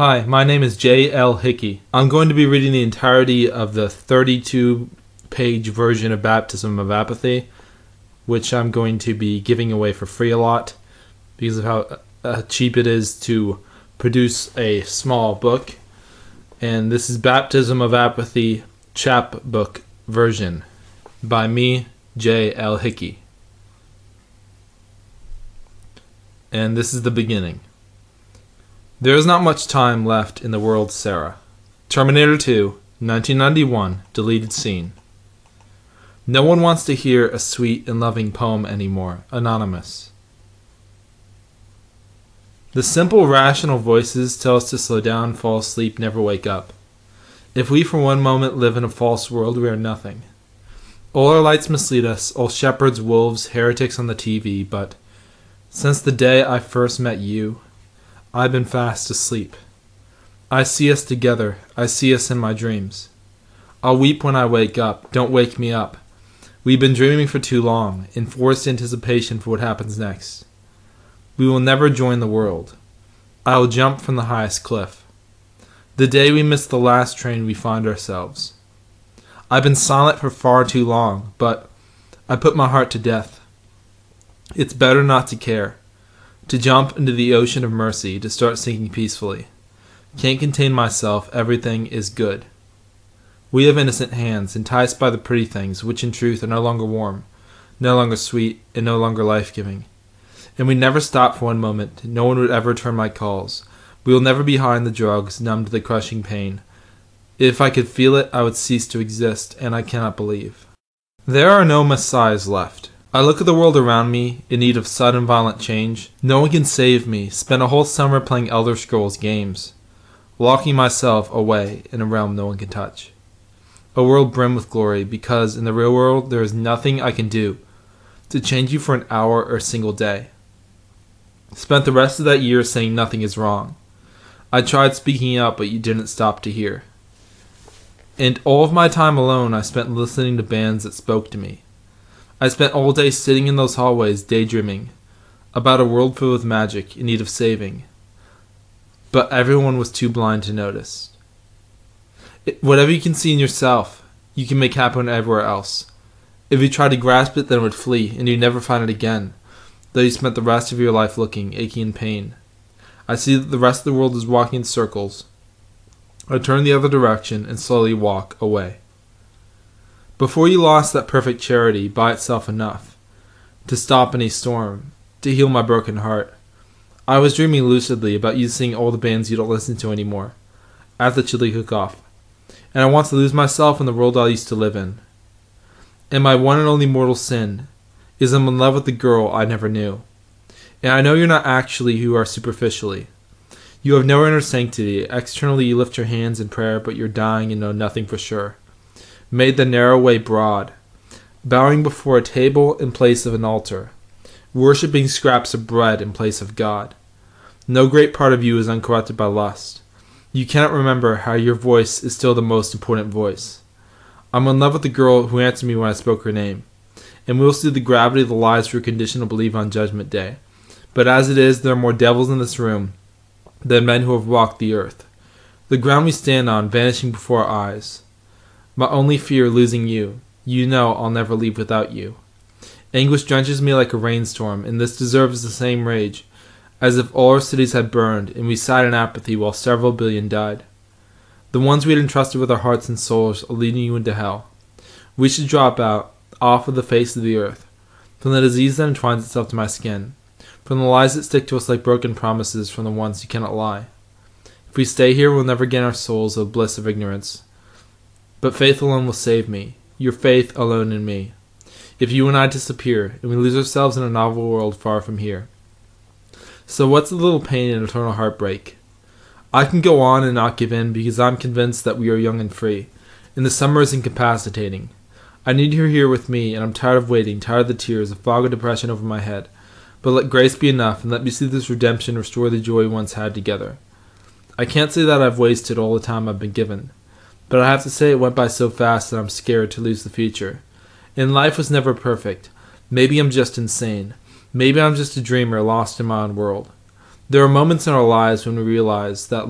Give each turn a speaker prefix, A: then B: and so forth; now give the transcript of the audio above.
A: Hi, my name is J.L. Hickey. I'm going to be reading the entirety of the 32 page version of Baptism of Apathy, which I'm going to be giving away for free a lot because of how uh, cheap it is to produce a small book. And this is Baptism of Apathy chapbook version by me, J.L. Hickey. And this is the beginning. There is not much time left in the world, Sarah. Terminator 2, 1991, deleted scene. No one wants to hear a sweet and loving poem anymore. Anonymous. The simple, rational voices tell us to slow down, fall asleep, never wake up. If we for one moment live in a false world, we are nothing. All our lights mislead us, all shepherds, wolves, heretics on the TV, but since the day I first met you, I've been fast asleep. I see us together. I see us in my dreams. I'll weep when I wake up. Don't wake me up. We've been dreaming for too long, in forced anticipation for what happens next. We will never join the world. I will jump from the highest cliff. The day we miss the last train, we find ourselves. I've been silent for far too long, but I put my heart to death. It's better not to care to jump into the ocean of mercy, to start sinking peacefully. Can't contain myself, everything is good. We have innocent hands, enticed by the pretty things, which in truth are no longer warm, no longer sweet, and no longer life giving. And we never stop for one moment, no one would ever return my calls. We will never be high on the drugs, numb to the crushing pain. If I could feel it, I would cease to exist, and I cannot believe. There are no messiahs left. I look at the world around me, in need of sudden violent change. No one can save me. Spent a whole summer playing Elder Scrolls games, locking myself away in a realm no one can touch. A world brim with glory, because in the real world there is nothing I can do to change you for an hour or a single day. Spent the rest of that year saying nothing is wrong. I tried speaking out, but you didn't stop to hear. And all of my time alone I spent listening to bands that spoke to me I spent all day sitting in those hallways daydreaming about a world filled with magic in need of saving. But everyone was too blind to notice. It, whatever you can see in yourself, you can make happen everywhere else. If you try to grasp it, then it would flee, and you'd never find it again, though you spent the rest of your life looking, aching in pain. I see that the rest of the world is walking in circles. I turn the other direction and slowly walk away. Before you lost that perfect charity by itself enough to stop any storm, to heal my broken heart. I was dreaming lucidly about you singing all the bands you don't listen to anymore at the chili cook-off, and I want to lose myself in the world I used to live in. And my one and only mortal sin is I'm in love with the girl I never knew. And I know you're not actually who you are superficially. You have no inner sanctity. Externally, you lift your hands in prayer, but you're dying and know nothing for sure made the narrow way broad, bowing before a table in place of an altar, worshipping scraps of bread in place of God. No great part of you is uncorrupted by lust. You cannot remember how your voice is still the most important voice. I'm in love with the girl who answered me when I spoke her name, and we will see the gravity of the lies we're conditioned to believe on Judgment Day. But as it is, there are more devils in this room than men who have walked the earth. The ground we stand on vanishing before our eyes. My only fear losing you. You know I'll never leave without you. Anguish drenches me like a rainstorm, and this deserves the same rage, as if all our cities had burned, and we sat in apathy while several billion died. The ones we had entrusted with our hearts and souls are leading you into hell. We should drop out, off of the face of the earth, from the disease that entwines itself to my skin, from the lies that stick to us like broken promises from the ones who cannot lie. If we stay here, we'll never gain our souls the bliss of ignorance. But faith alone will save me, your faith alone in me. If you and I disappear, and we lose ourselves in a novel world far from here. So what's the little pain and eternal heartbreak? I can go on and not give in because I'm convinced that we are young and free, and the summer is incapacitating. I need you here with me, and I'm tired of waiting, tired of the tears, a fog of depression over my head. But let grace be enough, and let me see this redemption restore the joy we once had together. I can't say that I've wasted all the time I've been given. But I have to say it went by so fast that I'm scared to lose the future. And life was never perfect. Maybe I'm just insane. Maybe I'm just a dreamer lost in my own world. There are moments in our lives when we realize that